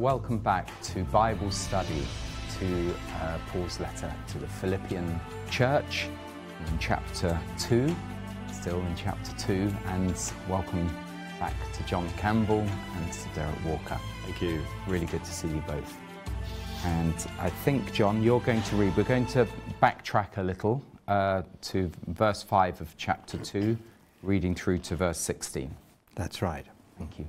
welcome back to Bible study to uh, Paul's letter to the Philippian church in chapter 2, still in chapter 2, and welcome back to John Campbell and to Derek Walker. Thank you. Really good to see you both. And I think, John, you're going to read, we're going to backtrack a little uh, to verse 5 of chapter 2, reading through to verse 16. That's right. Thank you.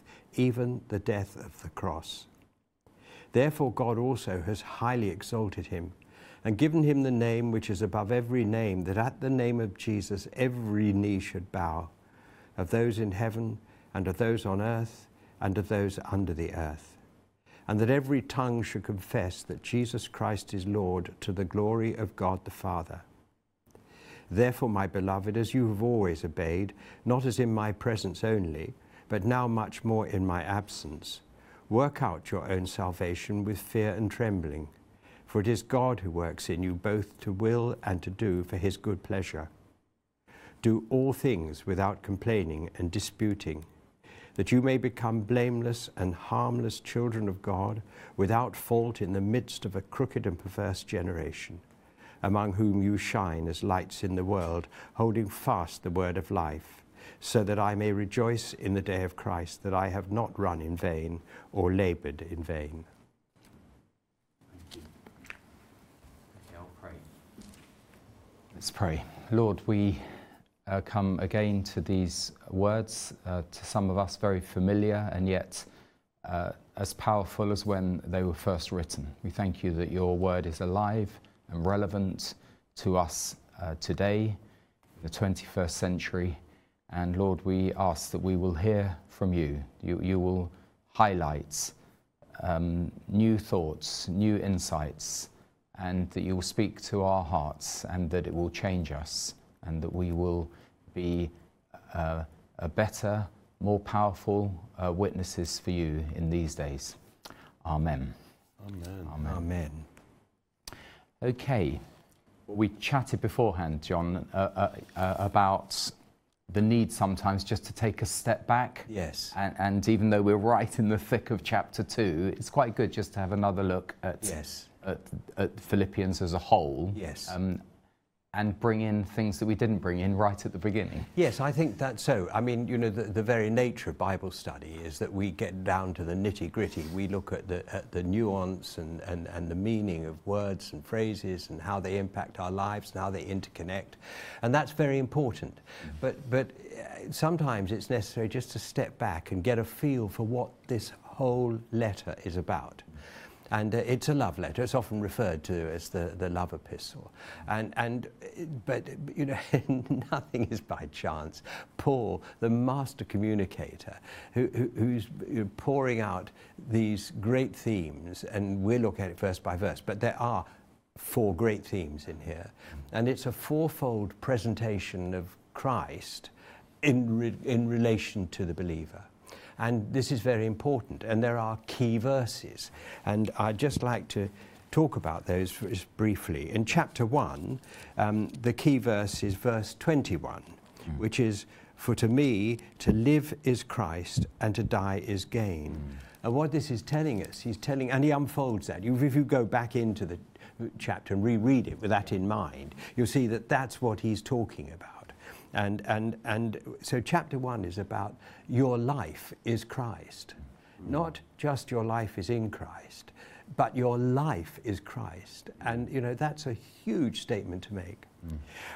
even the death of the cross. Therefore, God also has highly exalted him and given him the name which is above every name, that at the name of Jesus every knee should bow, of those in heaven and of those on earth and of those under the earth, and that every tongue should confess that Jesus Christ is Lord to the glory of God the Father. Therefore, my beloved, as you have always obeyed, not as in my presence only, but now much more in my absence. Work out your own salvation with fear and trembling, for it is God who works in you both to will and to do for his good pleasure. Do all things without complaining and disputing, that you may become blameless and harmless children of God, without fault in the midst of a crooked and perverse generation, among whom you shine as lights in the world, holding fast the word of life so that I may rejoice in the day of Christ, that I have not run in vain or labored in vain. Okay, I'll pray. Let's pray. Lord, we uh, come again to these words, uh, to some of us very familiar and yet uh, as powerful as when they were first written. We thank you that your word is alive and relevant to us uh, today, in the 21st century. And Lord, we ask that we will hear from you. You, you will highlight um, new thoughts, new insights, and that you will speak to our hearts and that it will change us and that we will be uh, a better, more powerful uh, witnesses for you in these days. Amen. Amen. Amen. Amen. Okay. We chatted beforehand, John, uh, uh, uh about the need sometimes just to take a step back. Yes. And, and, even though we're right in the thick of chapter two, it's quite good just to have another look at, yes. at, at Philippians as a whole. Yes. Um, and bring in things that we didn't bring in right at the beginning. Yes, I think that's so. I mean, you know, the, the very nature of Bible study is that we get down to the nitty gritty. We look at the, at the nuance and, and, and the meaning of words and phrases and how they impact our lives and how they interconnect. And that's very important. Mm. But, but uh, sometimes it's necessary just to step back and get a feel for what this whole letter is about. And uh, it's a love letter. It's often referred to as the, the love epistle. And, and, but, you know, nothing is by chance. Paul, the master communicator, who, who, who's pouring out these great themes, and we'll look at it verse by verse, but there are four great themes in here. And it's a fourfold presentation of Christ in, re, in relation to the believer. And this is very important. And there are key verses. And I'd just like to talk about those briefly. In chapter 1, um, the key verse is verse 21, mm. which is, For to me, to live is Christ, and to die is gain. Mm. And what this is telling us, he's telling, and he unfolds that. if you go back into the chapter and reread it with that in mind, you'll see that that's what he's talking about. And, and, and so chapter one is about your life is Christ. Not just your life is in Christ, but your life is Christ. And, you know, that's a huge statement to make.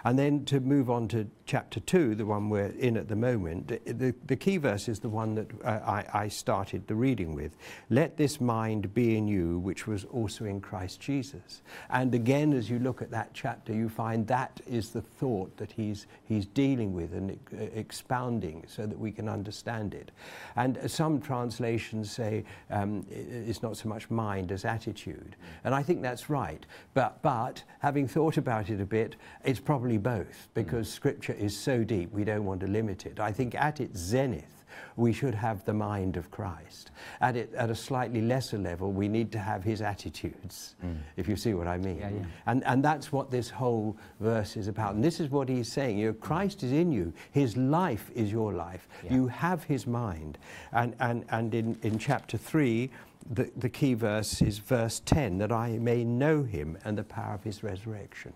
And then to move on to chapter 2, the one we're in at the moment, the, the, the key verse is the one that uh, I, I started the reading with. Let this mind be in you, which was also in Christ Jesus. And again, as you look at that chapter, you find that is the thought that he's, he's dealing with and uh, expounding so that we can understand it. And some translations say um, it's not so much mind as attitude. And I think that's right. But, but having thought about it a bit, it's probably both because mm. Scripture is so deep we don't want to limit it. I think at its zenith, we should have the mind of Christ. At, it, at a slightly lesser level, we need to have his attitudes, mm. if you see what I mean. Yeah, yeah. And, and that's what this whole verse is about. And this is what he's saying. You know, Christ is in you. His life is your life. Yeah. You have his mind. And, and, and in, in chapter 3, the, the key verse is verse 10 that I may know him and the power of his resurrection.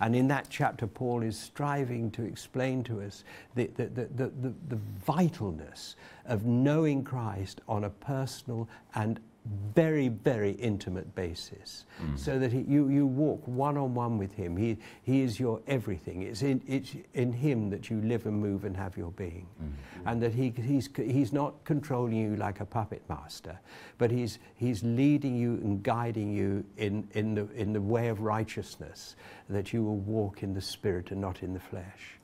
And in that chapter, Paul is striving to explain to us the, the, the, the, the vitalness of knowing Christ on a personal and very, very intimate basis. Mm. So that he, you, you walk one on one with him. He, he is your everything. It's in, it's in him that you live and move and have your being. Mm. And that he, he's, he's not controlling you like a puppet master, but he's, he's leading you and guiding you in, in, the, in the way of righteousness, that you will walk in the spirit and not in the flesh.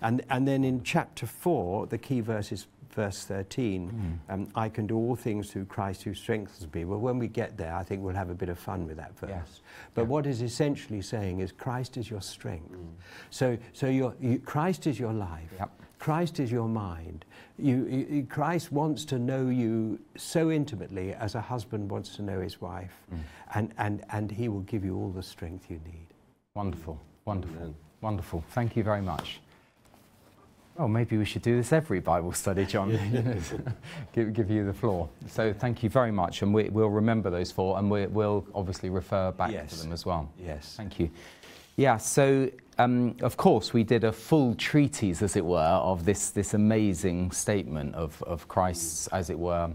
And, and then in chapter 4, the key verse is verse 13, mm. um, I can do all things through Christ who strengthens me. Well, when we get there, I think we'll have a bit of fun with that verse. Yes. But yeah. what is essentially saying is Christ is your strength. Mm. So, so your, you, Christ is your life. Yep. Christ is your mind. You, you, Christ wants to know you so intimately as a husband wants to know his wife, mm. and, and, and he will give you all the strength you need. Wonderful, wonderful, Amen. wonderful. Thank you very much. Oh, maybe we should do this every Bible study, John. give, give, you the floor. So thank you very much, and we, will remember those four, and we, will obviously refer back yes. to them as well. Yes. Thank you. Yeah. So um, of course we did a full treatise, as it were, of this this amazing statement of of Christ's, as it were,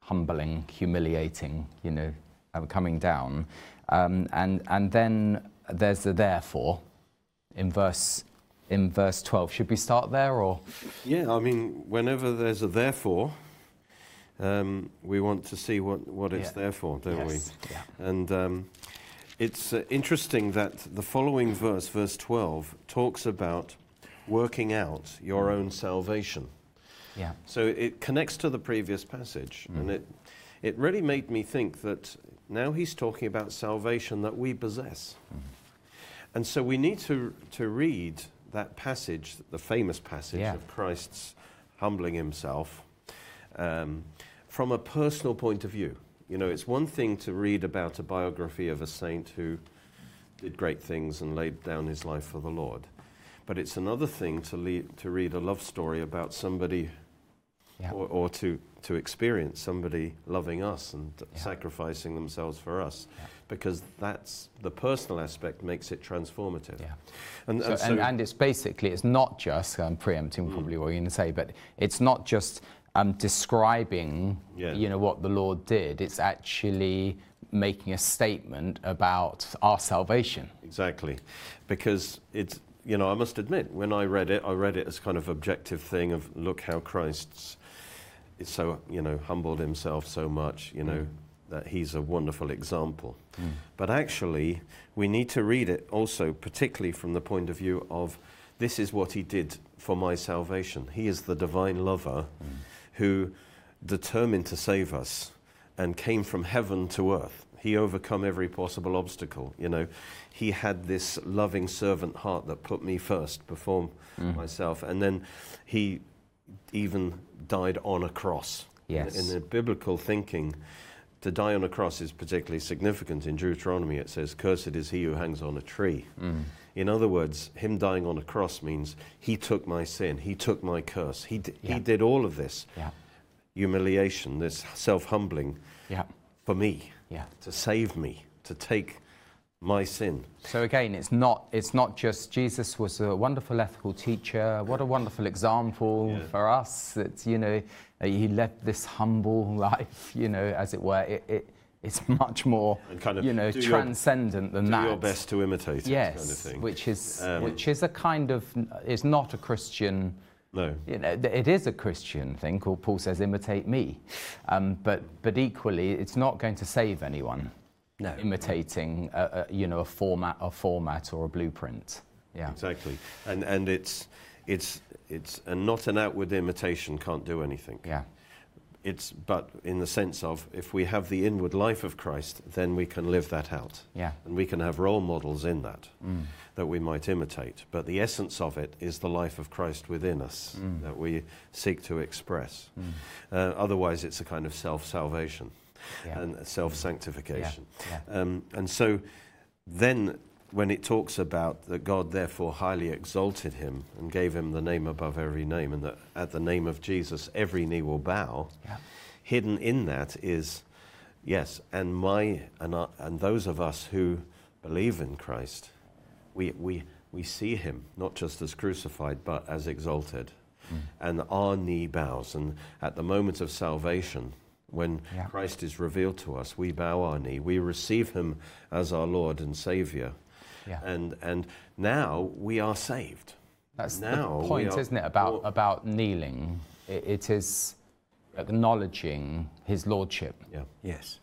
humbling, humiliating, you know, uh, coming down, um, and and then there's the therefore in verse in verse 12. Should we start there or? Yeah, I mean, whenever there's a therefore, um, we want to see what, what it's yeah. there for, don't yes. we? Yeah. And um, it's uh, interesting that the following verse, verse 12, talks about working out your own salvation. Yeah. So it connects to the previous passage. Mm. And it, it really made me think that now he's talking about salvation that we possess. Mm. And so we need to, to read that passage, the famous passage yeah. of Christ's humbling himself, um, from a personal point of view. You know, it's one thing to read about a biography of a saint who did great things and laid down his life for the Lord. But it's another thing to, to read a love story about somebody yeah. or, or, to, to experience somebody loving us and yeah. sacrificing themselves for us. Yeah because that's the personal aspect makes it transformative. Yeah. And, so, and, so and, and, it's basically, it's not just, I'm preempting mm. probably what you're going to say, but it's not just um, describing, you know, what the Lord did. It's actually making a statement about our salvation. Exactly. Because it's, you know, I must admit, when I read it, I read it as kind of objective thing of look how Christ's so, you know, humbled himself so much, you know, mm that he's a wonderful example. Mm. But actually, we need to read it also, particularly from the point of view of this is what he did for my salvation. He is the divine lover mm. who determined to save us and came from heaven to earth. He overcome every possible obstacle. You know, he had this loving servant heart that put me first before mm. myself, and then he even died on a cross. Yes. In, in the biblical thinking, to die on a cross is particularly significant. In Deuteronomy, it says, Cursed is he who hangs on a tree. Mm. In other words, him dying on a cross means he took my sin, he took my curse, he, d- yeah. he did all of this yeah. humiliation, this self humbling yeah. for me, to save me, to take my sin. So again, it's not, it's not just Jesus was a wonderful ethical teacher, what a wonderful example yeah. for us that, you know, he led this humble life, you know, as it were. It, it, It's much more, And kind of you know, do your- transcendent than Do that. your best to imitate Yes, it, kind of thing. which is Um, which is a kind of is not a Christian. no. You know, it is a Christian thing called Paul says, "Imitate me," um, but but equally, it's not going to save anyone. No. Imitating, a, a, you know, a format, a format or a blueprint. Yeah. Exactly. And, and it's, it's, it's, and not an outward imitation can't do anything. Yeah. It's, but in the sense of if we have the inward life of Christ, then we can live that out. Yeah. And we can have role models in that mm. that we might imitate. But the essence of it is the life of Christ within us mm. that we seek to express. Mm. Uh, otherwise, it's a kind of self salvation Yeah. and self sanctification. Yeah. Um, and so then, when it talks about that God therefore highly exalted him and gave him the name above every name, and that at the name of Jesus every knee will bow, Yeah. hidden in that is, yes, and my and, uh, and those of us who believe in Christ, we, we, we see him not just as crucified but as exalted. Mm. And our knee bows. And at the moment of salvation, when Yeah. Christ is revealed to us, we bow our knee. We receive him as our Lord and Savior. Yeah. And, and now we are saved. That's Now the point, are isn't it? About more- about kneeling. It, it is acknowledging His lordship. Yeah. Yes.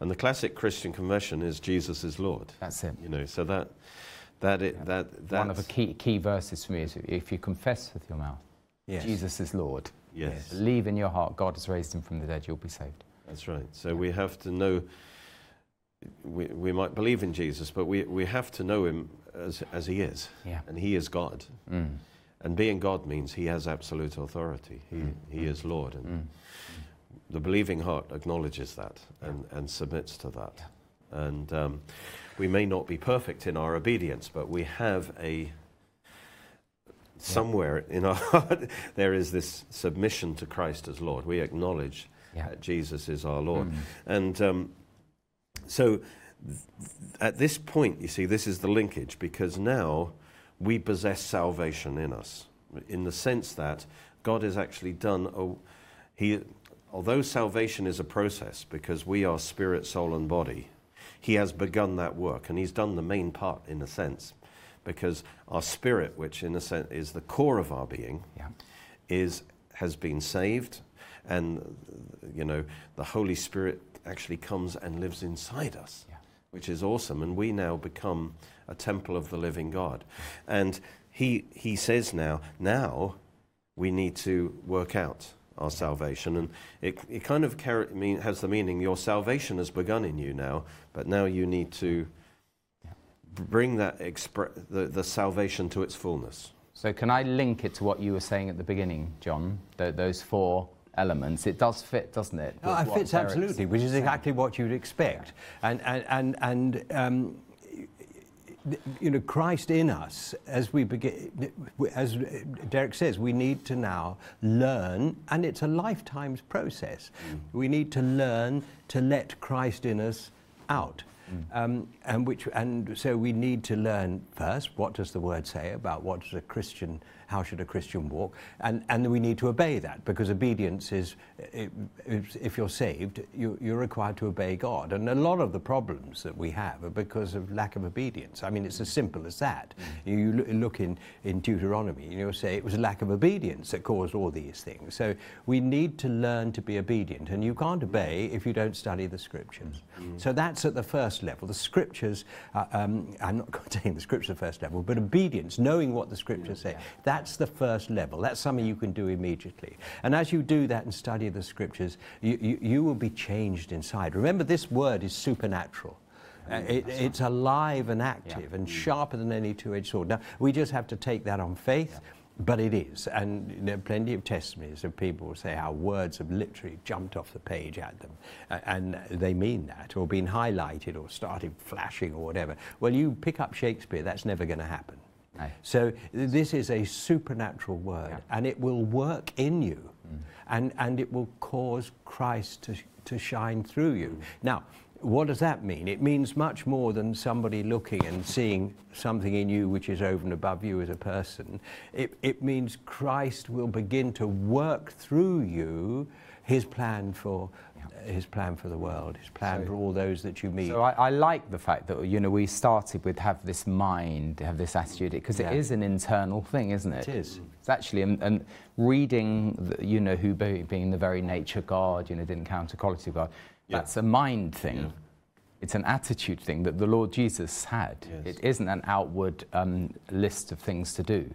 And the classic Christian confession is Jesus is Lord. That's it. You know, so that that it that that's, One of the key key verses for me is if you confess with your mouth, Yes. Jesus is Lord. Yes, Believe in your heart, God has raised him from the dead, you'll be saved. that's right. So we have to know. We, we might believe in Jesus, but we, we have to know him as, as he is. Yeah. And he is God. Mm. And being God means he has absolute authority. He, he is Lord. And Mm. the believing heart acknowledges that and, and submits to that. And um, we may not be perfect in our obedience, but we have a somewhere in our heart there is this submission to Christ as Lord. We acknowledge Yeah. that Jesus is our Lord. Mm. And um, so th- at this point, you see, this is the linkage because now we possess salvation in us in the sense that God has actually done, a, he, although salvation is a process because we are spirit, soul, and body, He has begun that work and He's done the main part in a sense because our spirit, which in a sense is the core of our being, Yeah. is has been saved and you know the holy spirit actually comes and lives inside us Yeah. which is awesome and we now become a temple of the living god and he he says now now we need to work out our salvation and it, it kind of carry, mean, has the meaning your salvation has begun in you now but now you need to bring that expre- the, the salvation to its fullness So can I link it to what you were saying at the beginning, John? Th those four elements. It does fit, doesn't it? Oh, it fits absolutely, which is exactly what you'd expect. And, and, and, and um, you know, Christ in us, as we begin, as Derek says, we need to now learn, and it's a lifetime's process. We need to learn to let Christ in us out. Um, and which and so we need to learn first what does the word say about what does a Christian how should a Christian walk? And and we need to obey that because obedience is if you're saved you, you're required to obey God. And a lot of the problems that we have are because of lack of obedience. I mean it's as simple as that. You look in in Deuteronomy and you'll say it was lack of obedience that caused all these things. So we need to learn to be obedient and you can't obey if you don't study the scriptures. So that's at the first level. The scriptures uh, um, I'm not saying the scriptures are first level but obedience knowing what the scriptures say that's the first level. That's something you can do immediately. And as you do that and study the scriptures you, you, you will be changed inside. Remember this word is supernatural. Uh, it, it's alive and active and sharper than any two-edged sword. Now we just have to take that on faith, but it is, and there are plenty of testimonies of people who say how words have literally jumped off the page at them, and they mean that, or been highlighted, or started flashing, or whatever. Well, you pick up Shakespeare, that's never going to happen. No. So this is a supernatural word, Yeah. and it will work in you, mm. and, and it will cause Christ to, to shine through you. Mm. Now, what does that mean? It means much more than somebody looking and seeing something in you which is over and above you as a person. It, it means Christ will begin to work through you his plan for his plan for the world, his plan So- for all those that you meet. So I, I like the fact that you know we started with have this mind, have this attitude, because Yeah. it is an internal thing, isn't it? It is. It's actually, and, and reading, the, you know, who being the very nature God, you know, didn't count equality of God. Yeah. That's a mind thing. Yeah. It's an attitude thing that the Lord Jesus had. Yes. It isn't an outward um, list of things to do.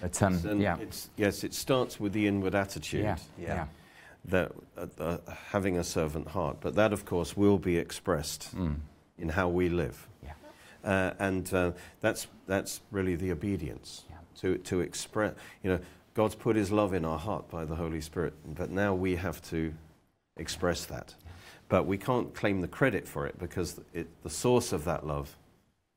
But um, And yeah, it's, yes, it starts with the inward attitude. yeah, Yeah. yeah, that uh, uh, having a servant heart, but that, of course, will be expressed Mm. in how we live, yeah. uh, and uh, that's that's really the obedience Yeah. to to express. You know, God's put His love in our heart by the Holy Spirit, but now we have to express that. But we can't claim the credit for it because it, the source of that love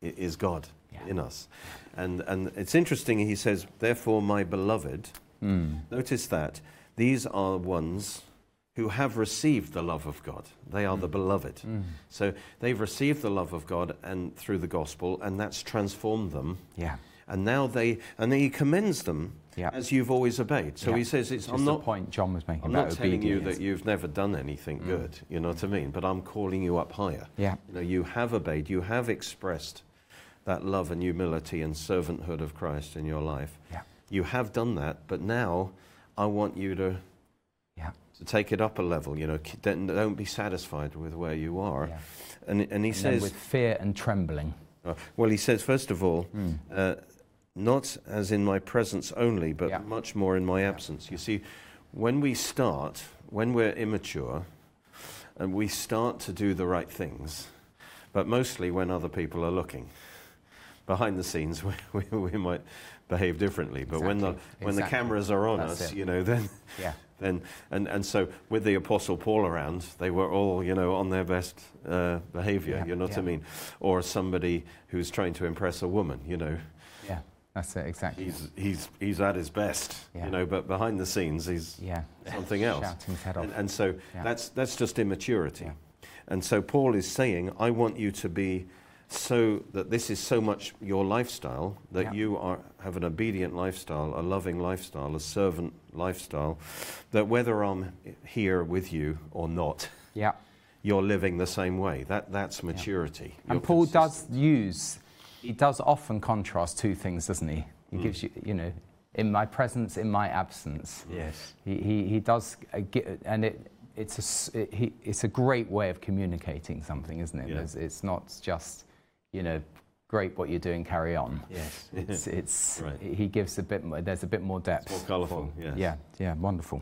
is God Yeah. in us, and and it's interesting. He says, "Therefore, my beloved." Mm. Notice that these are ones who have received the love of God. They are the beloved. Mm. So they've received the love of God and through the gospel, and that's transformed them. Yeah, And now they and he commends them yeah. as you've always obeyed. So Yeah. he says, "It's Which I'm not." the point John was making I'm about not telling you that you've never done anything Mm. good, you know what I mean? But I'm calling you up higher. Yeah, You know, you have obeyed, you have expressed that love and humility and servanthood of Christ in your life. Yeah. You have done that, but now I want you to yeah, to take it up a level. You know, don't, don't be satisfied with where you are. yeah. And, and he And says, with fear and trembling. uh, well, he says first of all, Mm. uh, not as in my presence only, but Yeah. much more in my absence. You see, when we start, when we're immature, and we start to do the right things, but mostly when other people are looking. Behind the scenes, we, we, we might behave differently, but when the Exactly, when the cameras are on That's us, it. you know, then Yeah, then and, and so with the apostle paul around they were all you know on their best uh, behavior Yeah, you know what i mean or somebody who's trying to impress a woman you know yeah. That's it, exactly. he's he's he's at his best Yeah. you know but behind the scenes he's yeah. something else Shouting his head off. and, and so Yeah. that's that's just immaturity Yeah. and so paul is saying i want you to be so that this is so much your lifestyle that Yeah. you are have an obedient lifestyle a loving lifestyle a servant lifestyle that whether i'm here with you or not yeah. you're living the same way that that's maturity And Paul does use, he does often contrast two things, doesn't he? He Mm. gives you, you know, in my presence, in my absence. yes. He, he, he does, uh, and it, it's, a, it, he, it's a great way of communicating something, isn't it? Yeah. There's- It's not just, you know, great what you're doing, carry on. Yes. It's, it's, Right. he gives a bit more, there's a bit more depth. more colourful, yes. Yeah, yeah, wonderful.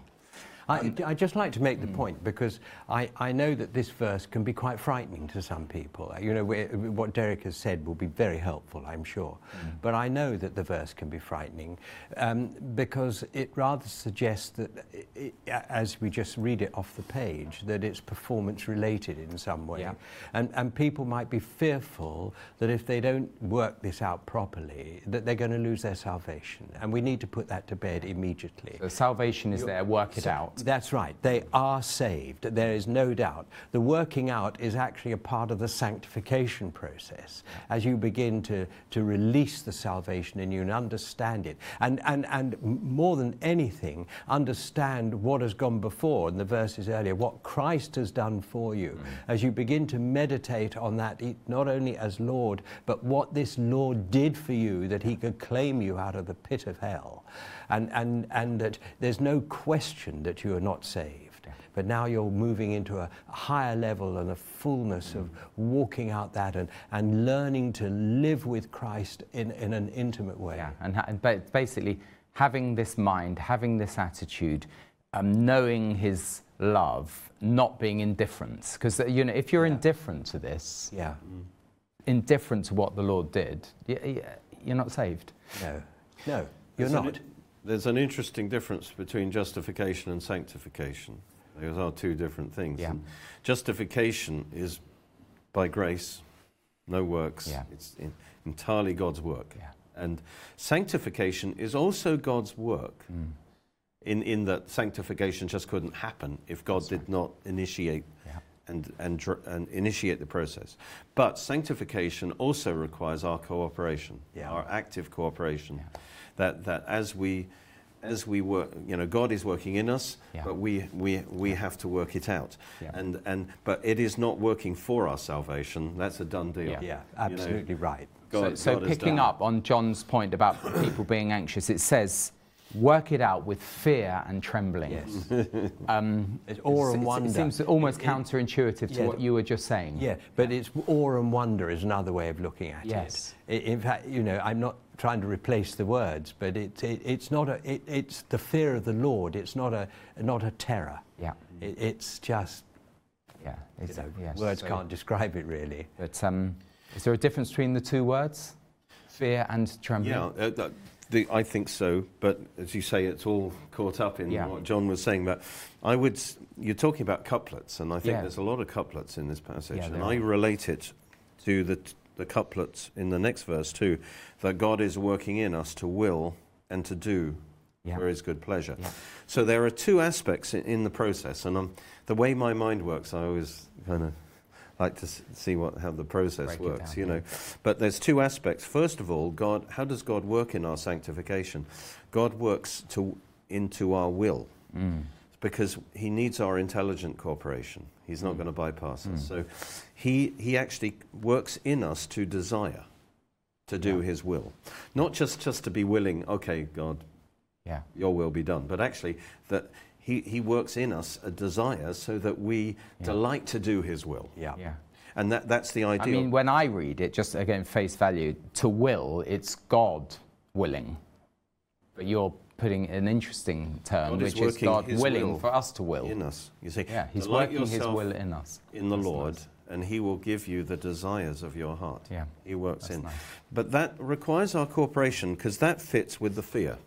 I, I just like to make the hmm. point because I, I know that this verse can be quite frightening to some people. Uh, you know, what Derek has said will be very helpful, I'm sure. Hmm. But I know that the verse can be frightening um, because it rather suggests that, i i as we just read it off the page, that it's performance related in some way. Yeah. And, and people might be fearful that if they don't work this out properly, that they're going to lose their salvation. And we need to put that to bed immediately. So salvation is there, work it So- out. That's right. They are saved. There is no doubt. The working out is actually a part of the sanctification process as you begin to, to release the salvation in you and understand it. And, and, and more than anything, understand what has gone before in the verses earlier, what Christ has done for you. Mm. As you begin to meditate on that, not only as Lord, but what this Lord did for you, that he could claim you out of the pit of hell. And, and, and that there's no question that you are not saved. But now you're moving into a higher level and a fullness of mm. walking out that and, and learning to live with Christ in, in an intimate way. Yeah, and, and ba- basically having this mind, having this attitude, um, knowing His love, not being indifferent. Because uh, you know, if you're Yeah. indifferent to this, Yeah. Mm. indifferent to what the Lord did, y- y- you're not saved. No. No, you're an- not. There's an interesting difference between justification and sanctification. Those are two different things. Yeah. Justification is by grace, no works. Yeah. It's in, entirely God's work. Yeah. And sanctification is also God's work, Mm. in, in that sanctification just couldn't happen if God That's did right. not initiate and, and, dr- and initiate the process. But sanctification also requires our cooperation, Yeah. our active cooperation. Yeah. That, that as we as we work, you know, God is working in us, Yeah. but we, we, we have to work it out. Yeah. And, and, but it is not working for our salvation. That's a done deal. Yeah. Yeah, You know, absolutely right. God, so, so God picking up on John's point about people being anxious, it says, work it out with fear and trembling. Yes. Um, It's awe and wonder. It seems almost It- it- counterintuitive to yeah, what you were just saying. Yeah, but it's awe and wonder is another way of looking at Yes. it. I- In fact, you know, I'm not trying to replace the words, but it, it, it's not a. It, it's the fear of the Lord. It's not a not a terror. Yeah. It, it's just Yeah. you know, yes. words So- can't describe it really. But um, is there a difference between the two words, fear and trembling? Yeah, uh, that- the, I think so. But as you say, it's all caught up in Yeah. what John was saying. But I would, you're talking about couplets, and I think Yeah. there's a lot of couplets in this passage, Yeah, and I are. relate it to the t- the couplets in the next verse too, that God is working in us to will and to do Yeah. for His good pleasure. Yeah. So there are two aspects in, in the process, and um, the way my mind works, I always kind of like to see what how the process Break works, down, you know. yeah. But there's two aspects. First of all, God, how does God work in our sanctification? God works to into our will Mm. because He needs our intelligent cooperation. He's not Mm. going to bypass us. Mm. So He He actually works in us to desire to do Yeah. His will, not just just to be willing. Okay, God, Yeah. your will be done. But actually, that he, he works in us a desire so that we Yeah. delight to do his will. Yeah. Yeah. And that, that's the idea. I mean, when I read it, just again, face value, to will, it's God willing. But you're putting an interesting term, God which is working God willing will for us to will. in us, you see. Yeah, He's working His will in us. in the That's Lord, nice. and he will give you the desires of your heart. Yeah, He works that's in. nice. But that requires our cooperation because that fits with the fear.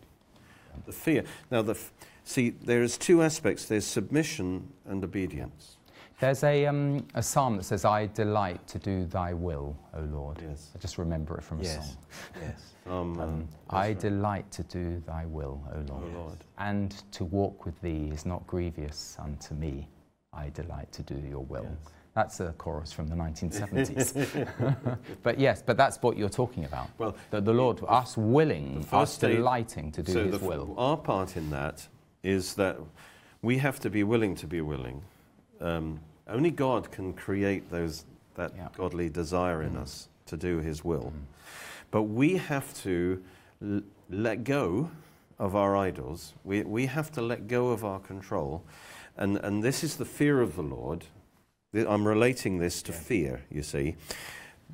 The fear. Now, the f- see, there's two aspects there's submission and obedience. There's a, um, a psalm that says, I delight to do thy will, O Lord. Yes. I just remember it from a Yes. song. Yes. Um, Um, I right. delight to do thy will, O Lord. O Lord. And to walk with thee is not grievous unto me. I delight to do your will. Yes. That's a chorus from the 1970s. but yes, but that's what you're talking about. Well, the, the Lord, us willing, us delighting to do so his will. Our part in that is that we have to be willing to be willing. Um, only God can create those that Yeah. godly desire in Mm. us to do His will. Mm. But we have to l- let go of our idols. We, we have to let go of our control. And, and this is the fear of the Lord. I'm relating this to Yeah. fear, you see.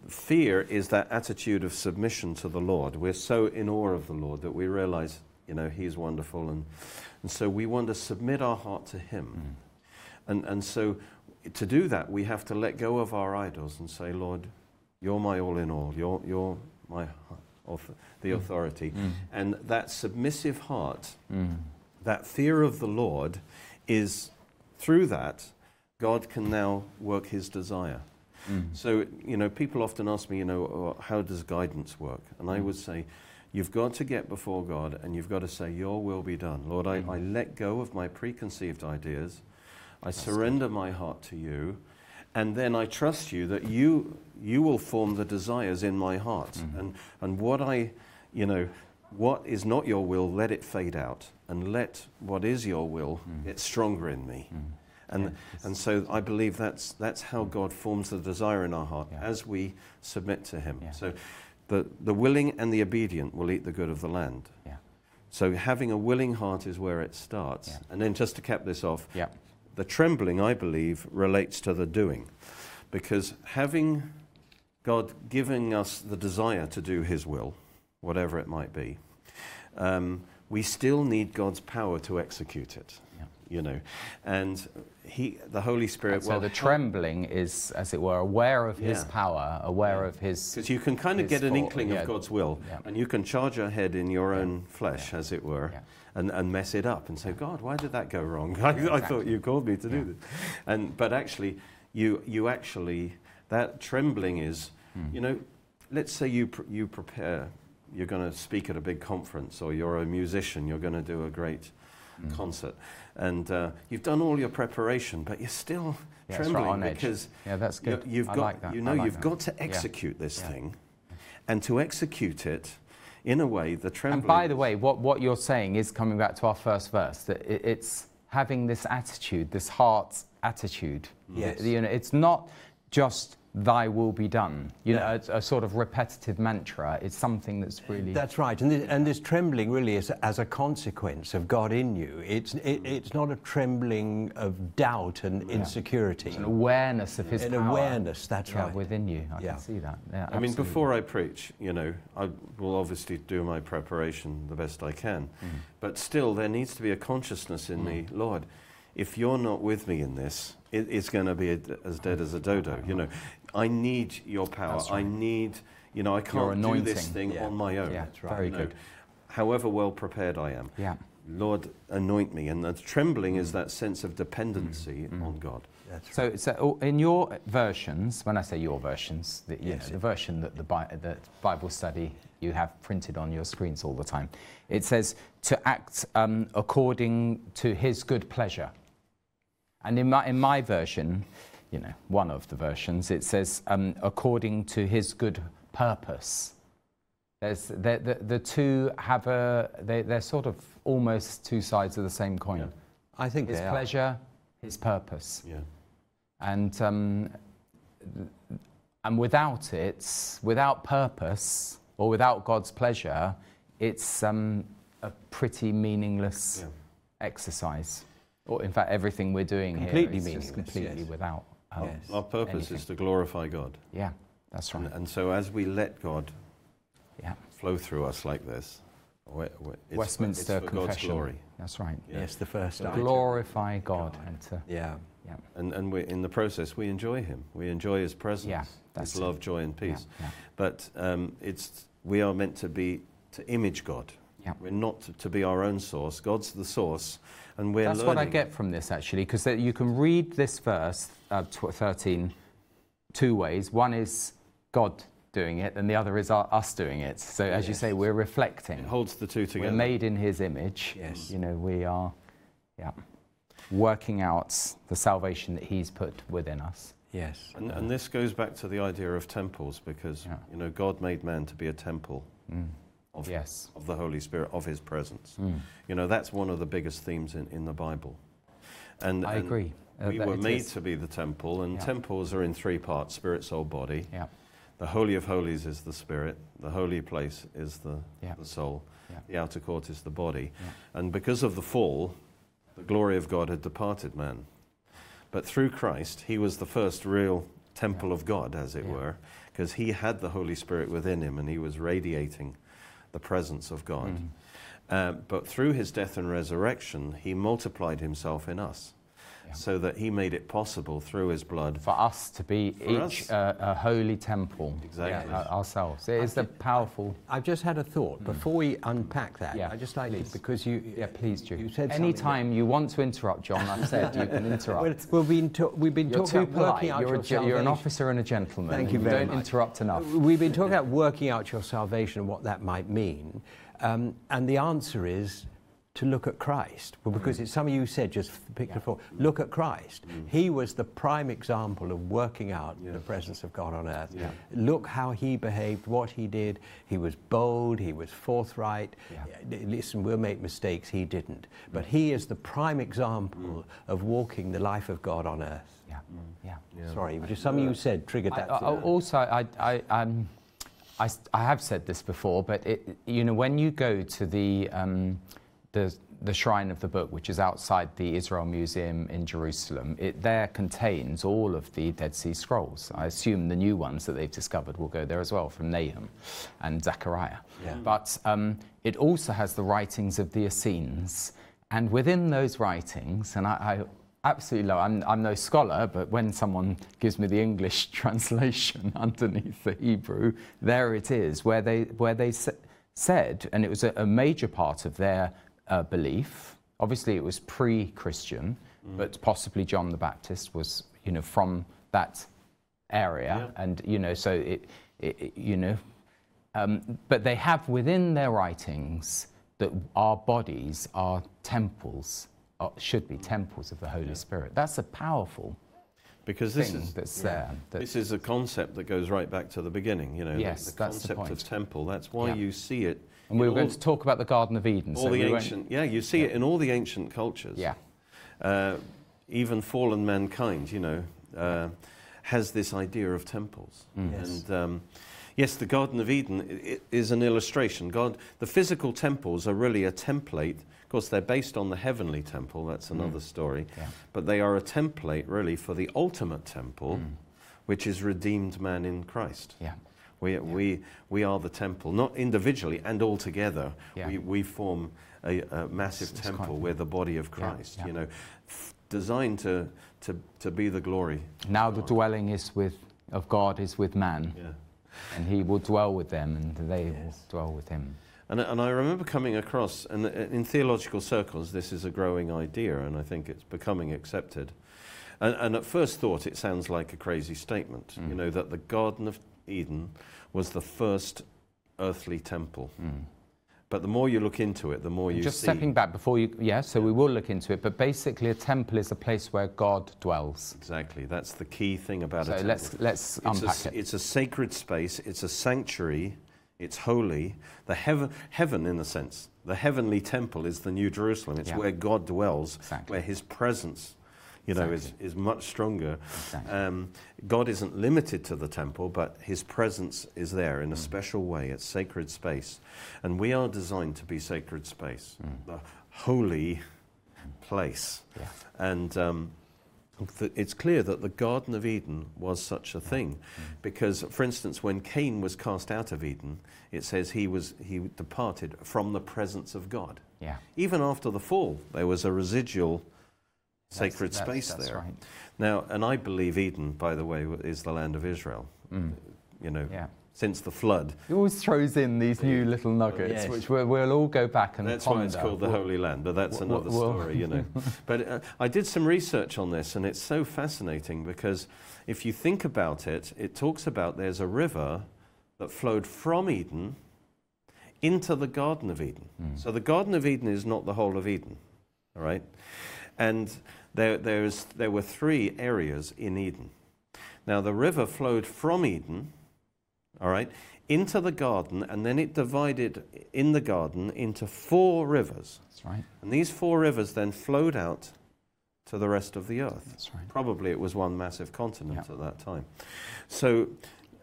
Fear is that attitude of submission to the Lord. We're so in awe of the Lord that we realize, you know, He's wonderful. And, and so we want to submit our heart to Him. Mm. And, and so to do that, we have to let go of our idols and say, Lord, you're my all in all. You're, you're my, the Mm. authority. Mm. And that submissive heart, Mm. that fear of the Lord, is through that, God can now work his desire. Mm. So, you know, people often ask me, you know, "Oh, how does guidance work? And I Mm. would say, you've got to get before God and you've got to say, Your will be done. Lord, I, Mm. I let go of my preconceived ideas. I That's surrender my heart to you. And then I trust you that you, you will form the desires in my heart. Mhm. And, and what I, you know, what is not your will, let it fade out. And let what is your will Mm. get stronger in me. Mm. And, Yeah, and so I believe that's, that's how God forms the desire in our heart Yeah. as we submit to Him. Yeah. So the, the willing and the obedient will eat the good of the land. Yeah. So having a willing heart is where it starts. Yeah. And then just to cap this off, Yeah. the trembling, I believe, relates to the doing. Because having God giving us the desire to do His will, whatever it might be, um, we still need God's power to execute it. Yeah. You know, and He, the Holy Spirit. And so the trembling is, as it were, aware of his Yeah. power, aware Yeah. of his. Because you can kind of get an inkling yeah. of God's will, and you can charge ahead in your own flesh, as it were, and, and mess it up and say, God, why did that go wrong? I, I thought you called me to do this. And, but actually, you, you actually, that trembling is, Mm. you know, let's say you, pr- you prepare, you're going to speak at a big conference, or you're a musician, you're going to do a great concert, and uh, you've done all your preparation, but you're still Yeah, it's right trembling on edge. because Yeah, that's you- good. you've I got like that. you know like you've that. got to Yeah. execute this Yeah. thing, and to execute it in a way the trembling. And by the way, what, what you're saying is coming back to our first verse that it, it's having this attitude, this heart attitude. Yes. You know, it's not just thy will be done. You No. know, it's a sort of repetitive mantra. It's something that's really. That's right, and this, and this trembling really is as a consequence of God in you. It's it, it's not a trembling of doubt and insecurity. an awareness of his An power. awareness, that's yeah, right. within you. I Yeah. can see that. Yeah, I mean, before I preach, you know, I will obviously do my preparation the best I can. Mm. But still, there needs to be a consciousness in me, Lord, if you're not with me in this, it, it's going to be a, as dead as a dodo. You know, I need your power. That's I need, you know, I can't do this thing Yeah. on my own. Yeah, That's right. very You know, good. However well prepared I am. Yeah. Lord, anoint me. And the trembling Mm. is that sense of dependency on God. That's So, so in your versions, when I say your versions, the, you Yes. know, the version that the Bi- that Bible study you have printed on your screens all the time, it says to act um, according to His good pleasure. And in my in my version, you know, one of the versions, it says um, according to His good purpose. There's, the, the, the two have a they, they're sort of almost two sides of the same coin. Yeah. I think His they are. pleasure, His purpose Yeah. and um, and without it, without purpose or without God's pleasure, it's um, a pretty meaningless Yeah. exercise. Or in fact, everything we're doing Completely here is meaningless, completely yes. without. Um, Yes. Our purpose Anything. is to glorify God. Yeah, that's right. And, and so as we let God Yeah, flow through us like this, we- we- it's, Westminster it's for God's Confession. glory. That's right. Yeah. Yes, the first To glorify God and to Yeah. yeah, And, and we, in the process, we enjoy Him. We enjoy His presence, Yeah, that's His it. love, joy, and yeah, peace. yeah. But um, it's, we are meant to be to image God. Yeah. We're not to, to be our own source. God's the source, and we're That's learning. what I get from this actually, because you can read this verse, uh, 13, two ways. One is God doing it, and the other is our, us doing it. So, as you say, we're It reflecting. holds the two together. We're made in His image. Yes. You know, we are, yeah, working out the salvation that He's put within us. Yes. And, and this goes back to the idea of temples, because Yeah. you know God made man to be a temple Mm. of, Yes. of the Holy Spirit, of His presence. Mm. You know that's one of the biggest themes in, in the Bible. And I and agree. Uh, we were made is. to be the temple, and Yeah. temples are in three parts: spirit, soul, body. Yeah. The holy of holies is the spirit. The holy place is the, Yeah. the soul. The outer court is the body. And because of the fall, the glory of God had departed man. But through Christ, he was the first real temple of God, as it were, because he had the Holy Spirit within him and he was radiating the presence of God. Mm. Um, but through his death and resurrection, he multiplied himself in us Yeah. so that he made it possible through his blood. For us to be For each uh, a holy temple. Exactly. Yeah, uh, ourselves. It is the powerful. I've just had a thought before we unpack that. Yeah, I just like please. because you Yeah, please, Drew. you said something Anytime you want to interrupt, John, I've said you can interrupt. Well, we've been, ta- we've been You're talking too about polite. working out You're, your a, ge- you're an officer and a gentleman. Thank and you very don't much. interrupt enough. We've been talking about working out your salvation and what that might mean. Um, and the answer is to look at Christ. Well, because mm. it's some of you said just picked Yeah. before, look at Christ. Mm. He was the prime example of working out Yeah. the presence of God on earth. Yeah. Look how he behaved, what he did. He was bold, he was forthright. Yeah. Listen, we'll make mistakes, he didn't. Mm. But he is the prime example of walking the life of God on earth. Yeah, yeah. Yeah. Sorry, just of you said triggered that. I- thought. also, I, I, um, I, s- I have said this before, but it, you know, when you go to the, um, the, the Shrine of the Book, which is outside the Israel Museum in Jerusalem, it there contains all of the Dead Sea Scrolls. I assume the new ones that they've discovered will go there as well, from Nahum and Zechariah. Yeah. But um, it also has the writings of the Essenes, and within those writings, and I, I absolutely love. I'm, I'm no scholar, but when someone gives me the English translation underneath the Hebrew, there it is, where they where they sa- said, and it was a, a major part of their uh, belief. Obviously, it was pre-Christian, but possibly John the Baptist was, you know, from that area, Yeah. and you know, so it, it you know, um, but they have within their writings that our bodies are temples, uh, should be temples of the Holy Spirit. That's a powerful Because this is, that's there. that- this is a concept that goes right back to the beginning, you know, the- Yes, the, the concept of temple. That's why Yeah. you see it and we were going to talk about the Garden of Eden. all so the we ancient, yeah, you see it in all the ancient cultures. Yeah, Uh, even fallen mankind, you know, uh, has this idea of temples. Mm. Yes. And um, yes, the Garden of Eden is an illustration. God, the physical temples are really a template. Of course, they're based on the heavenly temple. That's another story. yeah. But they are a template, really, for the ultimate temple, Mm. which is redeemed man in Christ. Yeah. We, we, we are the temple, not individually and all together. Yeah. We, we form a, a massive It's- it's temple. quite- We're the body of Christ, yeah. you know, f- designed to, to, to be the glory. Now the dwelling is with of God is with man, Yeah. and He will dwell with them, and they Yes. will dwell with Him. And, and I remember coming across, and uh, in theological circles, this is a growing idea, and I think it's becoming accepted. And, and at first thought, it sounds like a crazy statement, you Mm. know, that the Garden of Eden was the first earthly temple. Mm. But the more you look into it, the more you Just see. stepping back before you, yeah. So we will look into it, but basically, a temple is a place where God dwells. Exactly, that's the key thing about a So temple. let's let's it's, a, unpack s- it. it's a sacred space, it's a sanctuary, it's holy. The heaven, heaven, in a sense, the heavenly temple is the New Jerusalem. It's Yeah. where God dwells, Exactly. where His presence, you know, is, Exactly. is much stronger. Exactly. Um, God isn't limited to the temple, but His presence is there Mm. in a special way. It's sacred space, and we are designed to be sacred space, the holy place. Mm. Yeah. And um, th- it's clear that the Garden of Eden was such a thing, Mm. because, for instance, when Cain was cast out of Eden, it says he was he departed from the presence of God. yeah. Even after the fall, there was a residual sacred that's- space that's there. Right. Now, and I believe Eden, by the way, is the land of Israel. Mm. You know, Yeah. since the flood, He always throws in these new little nuggets, Yes. which we'll, we'll all go back and That's ponder. why it's called the Holy Land, but that's Well, another well- story, you know. but uh, I did some research on this, and it's so fascinating because if you think about it, it talks about there's a river that flowed from Eden into the Garden of Eden. Mm. So the Garden of Eden is not the whole of Eden, all right? And there, there's, there were three areas in Eden. Now, the river flowed from Eden, all right, into the garden, and then it divided in the garden into four rivers. That's right. And these four rivers then flowed out to the rest of the earth. That's right. Probably it was one massive continent Yeah. at that time. So,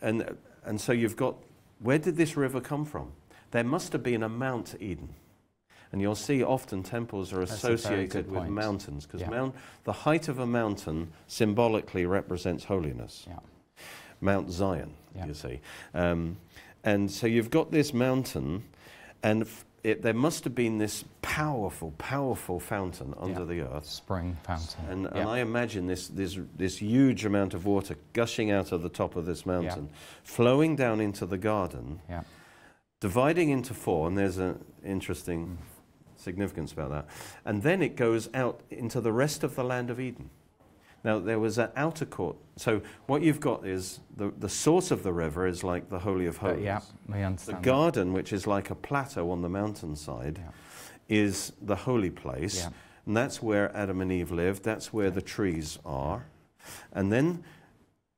and, and so you've got, where did this river come from? There must have been a Mount Eden. And you'll see often temples are That's associated with point. mountains because Yeah. mount, the height of a mountain symbolically represents holiness. Yeah. Mount Zion, Yeah. you see. Um, and so you've got this mountain, and f- it, there must have been this powerful, powerful fountain under Yeah. the earth. Spring fountain. And, and. I imagine this, this, this huge amount of water gushing out of the top of this mountain, flowing down into the garden, yeah. dividing into four, and there's an interesting Mm. Significance about that. And then it goes out into the rest of the land of Eden. Now, there was an outer court. So, what you've got is the, the source of the river is like the Holy of Uh, Holies. yeah, we The understand. that. garden, which is like a plateau on the mountainside, Yeah. is the holy place. Yeah. And that's where Adam and Eve lived. That's where the trees are. And then,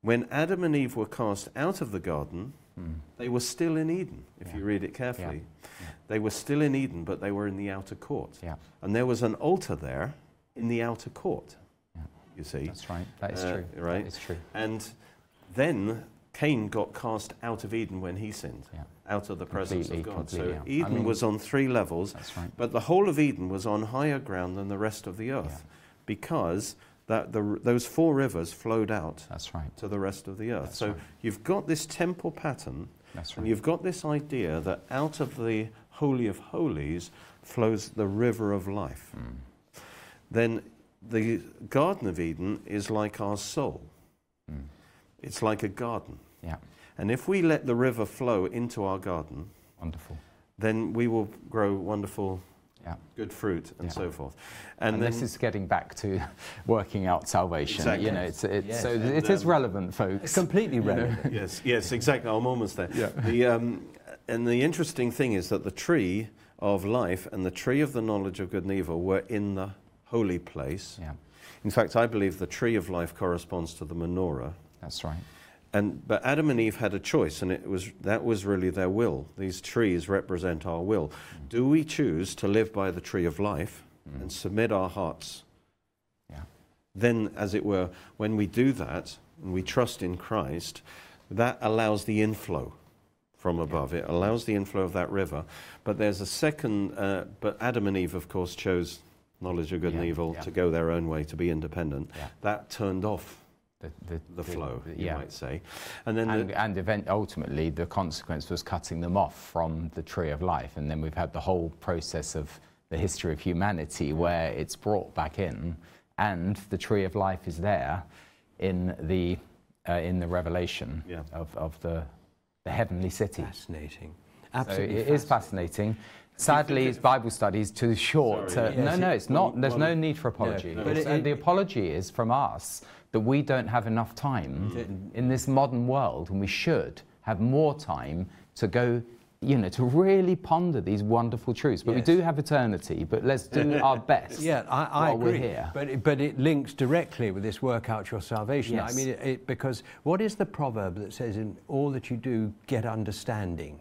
when Adam and Eve were cast out of the garden, Mm. they were still in Eden, if Yeah. you read it carefully. Yeah. They were still in Eden, but they were in the outer court. Yeah, And there was an altar there in the outer court, Yeah. you see. that's right. That is Uh, true. right. That is true. And then Cain got cast out of Eden when he sinned, Yeah. out of the presence of God. So completely, yeah. I Eden mean- was on three levels, That's right. but the whole of Eden was on higher ground than the rest of the earth because that the, those four rivers flowed out That's right. to the rest of the earth. That's so right. you've got this temple pattern, That's right. and you've got this idea that out of the Holy of Holies flows the river of life. Mm. Then the Garden of Eden is like our soul. Mm. It's like a garden. Yeah. And if we let the river flow into our garden, Wonderful. then we will grow wonderful, Yeah. good fruit and Yeah. so forth. And, And, then, this is getting back to working out salvation. Exactly. You know, it's, it's Yes. so And, it is um, relevant, folks. completely You know. relevant. yes, yes, exactly. I'm almost there. Yeah. The, um, and the interesting thing is that the tree of life and the tree of the knowledge of good and evil were in the holy place. Yeah, In fact, I believe the tree of life corresponds to the menorah. that's right. And, but Adam and Eve had a choice, and it was, that was really their will. These trees represent our will. Do we choose to live by the tree of life and submit our hearts? Yeah. Then, as it were, when we do that and we trust in Christ, that allows the inflow from above. It allows the inflow of that river. But there's a second, uh, but Adam and Eve, of course, chose knowledge of good and evil yeah. to go their own way, to be independent. Yeah. That turned off The, the, the flow, the- you yeah. might say. And then And, and event, ultimately, the consequence was cutting them off from the tree of life. And then we've had the whole process of the history of humanity where it's brought back in, and the tree of life is there in the, uh, in the revelation Yeah. of, of the, the heavenly city. Fascinating. So Absolutely. it is fascinating. Sadly, it's Bible studies too short. Sorry, no, Yes, no, it- it's not. There's no need for apology. no. But it- and the apology is from us that we don't have enough time in this modern world, and we should have more time to go, you know, to really ponder these wonderful truths. But Yes. we do have eternity. But let's do our best. Yeah, I, I while we're agree. here. But it, but it links directly with this work out your salvation. Yes. I mean, it, it, because what is the proverb that says, "In all that you do, get understanding"?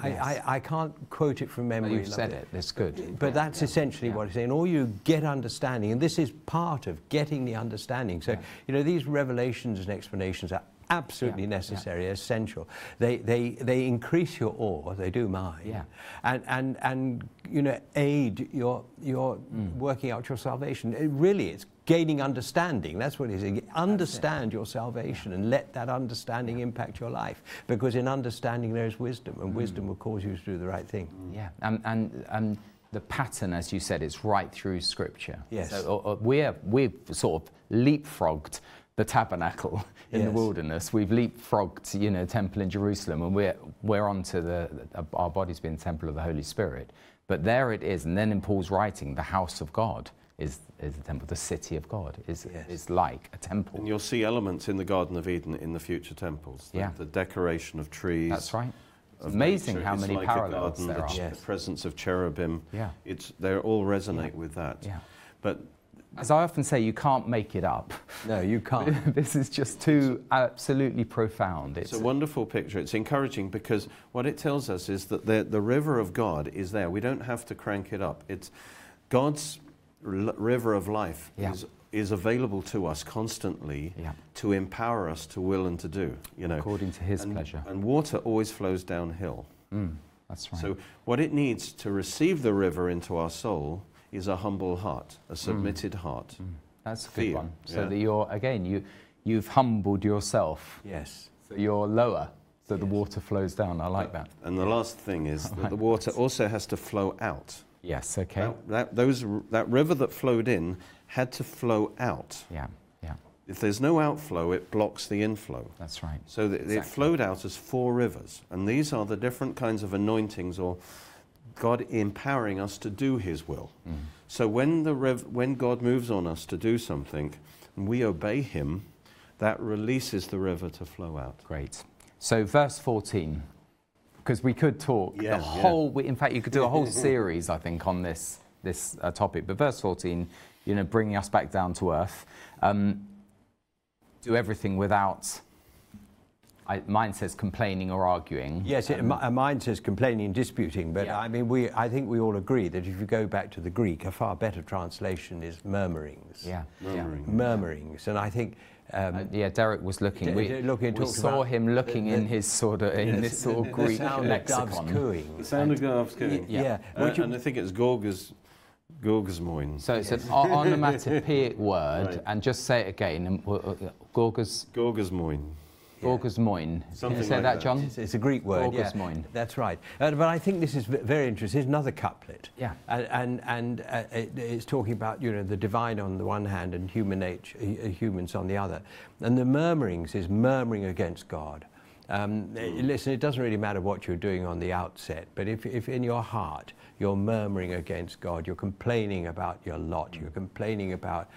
I, I, I can't quote it from memory. Mm, you've said it. That's good. But that's essentially yeah. what it's saying. All you get understanding, and this is part of getting the understanding. So, you know, these revelations and explanations are absolutely Yeah, yeah. necessary, essential. They, they, they increase your awe, they do mine. Yeah. And, and, and you know, aid your, your Mm. working out your salvation. It really, it's gaining understanding. That's what it is. Understand your salvation and let that understanding impact your life. Because in understanding there is wisdom, and Mm. wisdom will cause you to do the right thing. Yeah, and, and, and the pattern, as you said, is right through Scripture. Yes. So uh, uh, we're, we've sort of leapfrogged the tabernacle in the wilderness. We've leapfrogged, you know, temple in Jerusalem, and we're, we're on to the, the, our bodies being the temple of the Holy Spirit. But there it is, and then in Paul's writing, the house of God is, is the temple, the city of God is, Yes. is like a temple. and you'll see elements in the Garden of Eden in the future temples. The, Yeah. the decoration of trees. That's right. It's amazing nature. how It's many like parallels garden, there the, are. ch- Yes. the presence of cherubim. Yeah. It's, they all resonate with that. Yeah. But As I often say, you can't make it up. No, you can't. this is just too absolutely profound. It's a wonderful picture. It's encouraging because what it tells us is that the, the river of God is there. We don't have to crank it up. It's God's r- river of life Yeah. is, is available to us constantly Yeah. to empower us to will and to do. You know, according to his and, pleasure. and water always flows downhill. Mm, that's right. So what it needs to receive the river into our soul is a humble heart, a submitted heart. Mm, that's a good one. So yeah. that you're again, you you've humbled yourself. Yes. So you're lower. So the water flows down. I like that. And the last thing is that like the water also has to flow out. Yes. Okay. That, that, those, that river that flowed in had to flow out. Yeah. Yeah. If there's no outflow, it blocks the inflow. That's right. So that it flowed out as four rivers. And these are the different kinds of anointings or God empowering us to do His will. Mm. So when, the rev- when God moves on us to do something and we obey Him, that releases the river to flow out. Great. So verse 14, because we could talk Yeah, the whole. We, in fact, you could do a whole series, I think, on this this uh, topic. But verse 14, you know, bringing us back down to earth. Um, do everything without. I, mine says complaining or arguing. Yes, it, Um, mi- mine says complaining and disputing, but Yeah. I mean, we, I think we all agree that if you go back to the Greek, a far better translation is murmurings. yeah. yeah. Murmurings. And I think. Um, Uh, yeah, Derek was looking. D- We, looking, we saw about him looking the- in his sort of in this sort of the Greek sound of doves cooing. The sound of doves cooing. Yeah. Yeah. Uh, Would you- and I think it's Gorgas, Gorgasmoin. So it's an o- onomatopoeic word, Right. and just say it again. and uh, Gorgas, Gorgasmoin. Gorgas moin. Can you Something say like that, that. John? It's, it's a Greek word. Yeah, Orgasmoin. that's right. Uh, but I think this is very interesting. Here's another couplet. Yeah. And, and, and uh, it, it's talking about you know the divine on the one hand and human nature, uh, humans on the other. And the murmurings is murmuring against God. Um, uh, Listen, it doesn't really matter what you're doing on the outset, but if, if in your heart you're murmuring against God, you're complaining about your lot, you're complaining about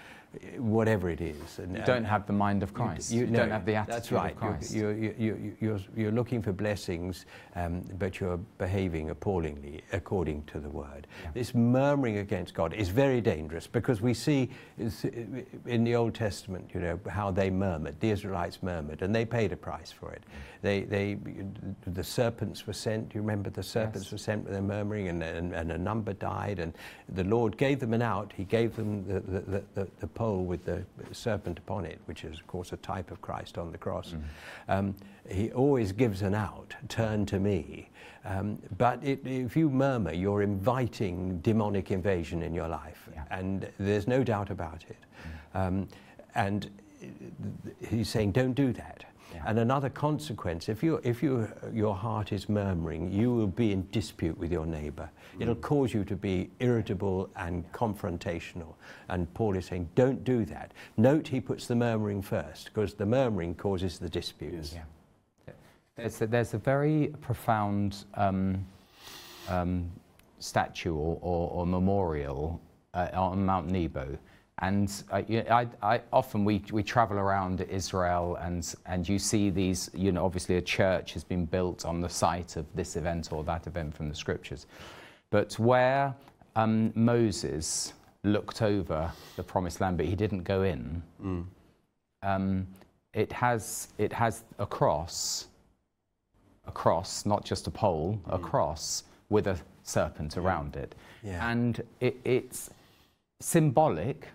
whatever it is. And, you don't have the mind of Christ. You, you, you no, don't have the attitude that's right. of Christ. You're, you're, you're, you're, you're looking for blessings, um, but you're behaving appallingly according to the word. Yeah. This murmuring against God is very dangerous because we see in the Old Testament, you know, how they murmured. The Israelites murmured, and they paid a price for it. They, they, the serpents were sent. Do You remember the serpents yes. were sent with their murmuring, and, and, and, a number died. And the Lord gave them an out. He gave them the, the, the, the pole with the serpent upon it, which is, of course, a type of Christ on the cross. Mm. Um, he always gives an out, turn to me. Um, but it, if you murmur, you're inviting demonic invasion in your life, yeah. and there's no doubt about it. Mm. Um, and he's saying, don't do that. And another consequence, if, you, if you, your heart is murmuring, you will be in dispute with your neighbor. Mm. It'll cause you to be irritable and confrontational. And Paul is saying, don't do that. Note he puts the murmuring first, because the murmuring causes the disputes. Yeah. There's a, there's a very profound um, um, statue or, or, or memorial uh, on Mount Nebo and uh, I, I, often we, we travel around Israel and, and you see these, you know, obviously a church has been built on the site of this event or that event from the scriptures. But where um, Moses looked over the promised land, but he didn't go in, mm. um, it, has, it has a cross, a cross, not just a pole, mm. a cross with a serpent around it. Yeah. And it, it's symbolic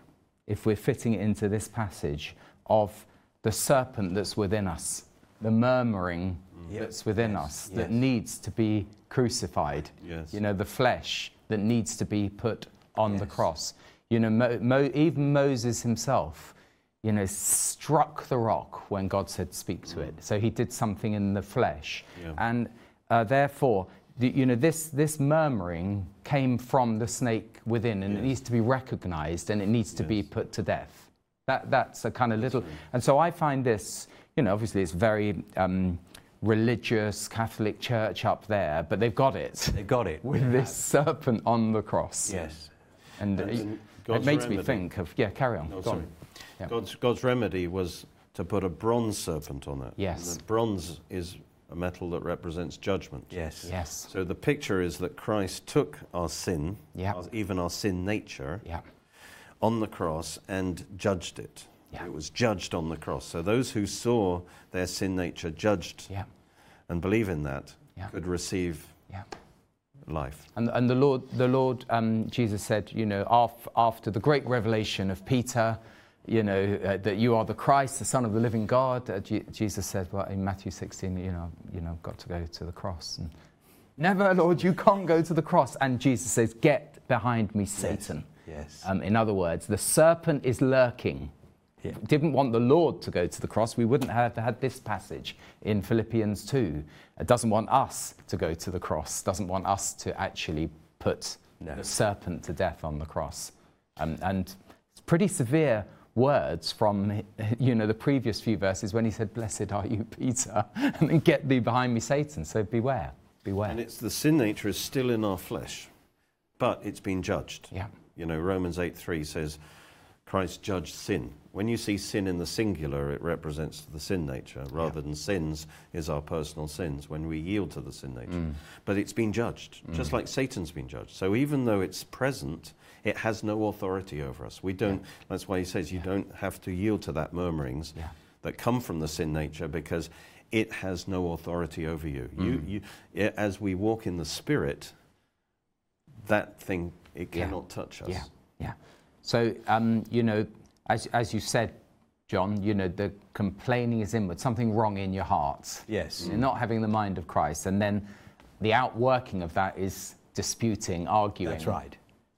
if we're fitting it into this passage, of the serpent that's within us, the murmuring mm. that's within yes. us that needs to be crucified. Yes. You know, the flesh that needs to be put on yes. the cross. You know, Mo, Mo, even Moses himself, you know, struck the rock when God said, speak to mm. it. So he did something in the flesh. Yeah. And uh, therefore, you know, this, this murmuring came from the snake within and yes. it needs to be recognized and it needs to yes. be put to death. That, that's a kind of little. And so I find this, you know, obviously it's very um, religious Catholic church up there, but they've got it. They've got it. With yeah. this serpent on the cross. Yes. And, and, it, it makes remedy. me think of, yeah, carry on. No, Go on. Yeah. God's, God's remedy was to put a bronze serpent on it. Yes. And the bronze is a metal that represents judgment. Yes. Yes. So the picture is that Christ took our sin, yep. our, even our sin nature, yep. on the cross and judged it. Yep. It was judged on the cross. So those who saw their sin nature judged and believe in that could receive life. And, and the Lord, the Lord um, Jesus said, you know, after, after the great revelation of Peter, you know, uh, that you are the Christ, the Son of the living God. Uh, G- Jesus said, well, in Matthew 16, you know, you know, got to go to the cross. And never, Lord, you can't go to the cross. And Jesus says, get behind me, Satan. Yes. yes. Um, in other words, the serpent is lurking. Yeah. Didn't want the Lord to go to the cross. We wouldn't have had this passage in Philippians 2. It doesn't want us to go to the cross, doesn't want us to actually put no. the serpent to death on the cross. Um, and it's pretty severe words from you know the previous few verses when he said blessed are you peter and then get thee behind me satan. So beware beware. And it's the sin nature is still in our flesh but it's been judged. Yeah. You know romans 8 3 says christ judged sin when you see sin in the singular it represents the sin nature rather yeah. than sins is our personal sins when we yield to the sin nature mm. but it's been judged mm. just like satan's been judged so even though it's present it has no authority over us. We don't, yeah. that's why he says you yeah. don't have to yield to that murmurings that come from the sin nature because it has no authority over you. Mm. you, you as we walk in the Spirit, that thing, it cannot touch us. Yeah, yeah. So, um, you know, as, as you said, John, you know, the complaining is inward, something wrong in your heart. Yes. You're not having the mind of Christ. And then the outworking of that is disputing, arguing. That's right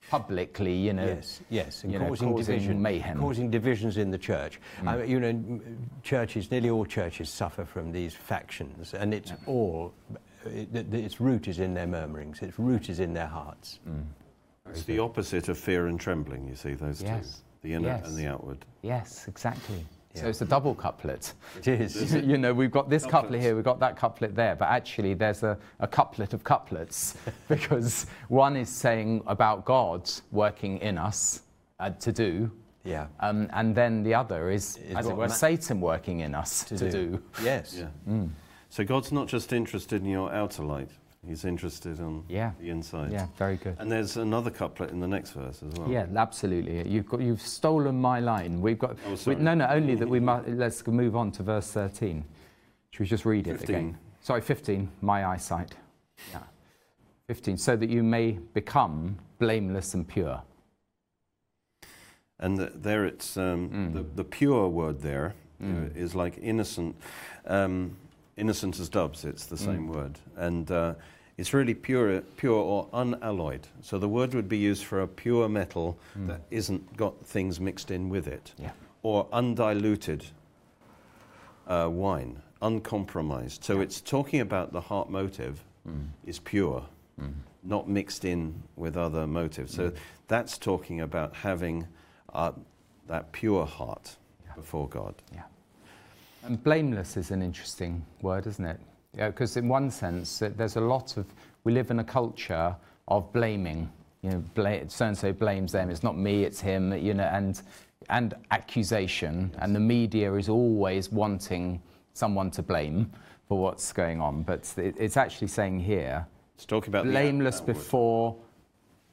publicly, you know. Yes, yes, and causing, know, causing division, mayhem. Causing divisions in the church. Mm. I mean, you know, churches, nearly all churches suffer from these factions, and it's yeah. all, it, its root is in their murmurings, its root is in their hearts. Mm. It's the opposite of fear and trembling, you see, those yes. two. The inner yes. and the outward. Yes, exactly. Yeah. So it's a double couplet. It is. you know, we've got this Couplets. couplet here, we've got that couplet there, but actually there's a, a couplet of couplets because one is saying about God working in us uh, to do Yeah. Um, and then the other is, Is as it were, ma- Satan working in us to, do. Yes. Yeah. So God's not just interested in your outer light, He's interested in Yeah. the inside. Yeah, very good. And there's another couplet in the next verse as well. Yeah, absolutely. You've got you've stolen my line. We've got Oh, we, no, no. Only that we must. Let's move on to verse thirteen. Should we just read it 15. again? Sorry, fifteen. My eyesight. Yeah, fifteen. So that you may become blameless and pure. And the, there it's um, Mm. the, the pure word there Mm. is like innocent, um, innocent as doves. It's the same Mm. word, and uh, it's really pure, pure or unalloyed. So the word would be used for a pure metal Mm. that isn't got things mixed in with it, Yeah. or undiluted uh, wine, uncompromised. So Yeah. it's talking about the heart motive Mm. is pure, Mm. not mixed in with other motives. So Mm. that's talking about having uh, that pure heart Yeah. before God. Yeah. And blameless is an interesting word, isn't it? Because in one sense, there's a lot of we live in a culture of blaming. You know, bla- so and so blames them. It's not me, it's him. You know, and and accusation. And the media is always wanting someone to blame for what's going on. But it, it's actually saying here, It's talking about the blameless before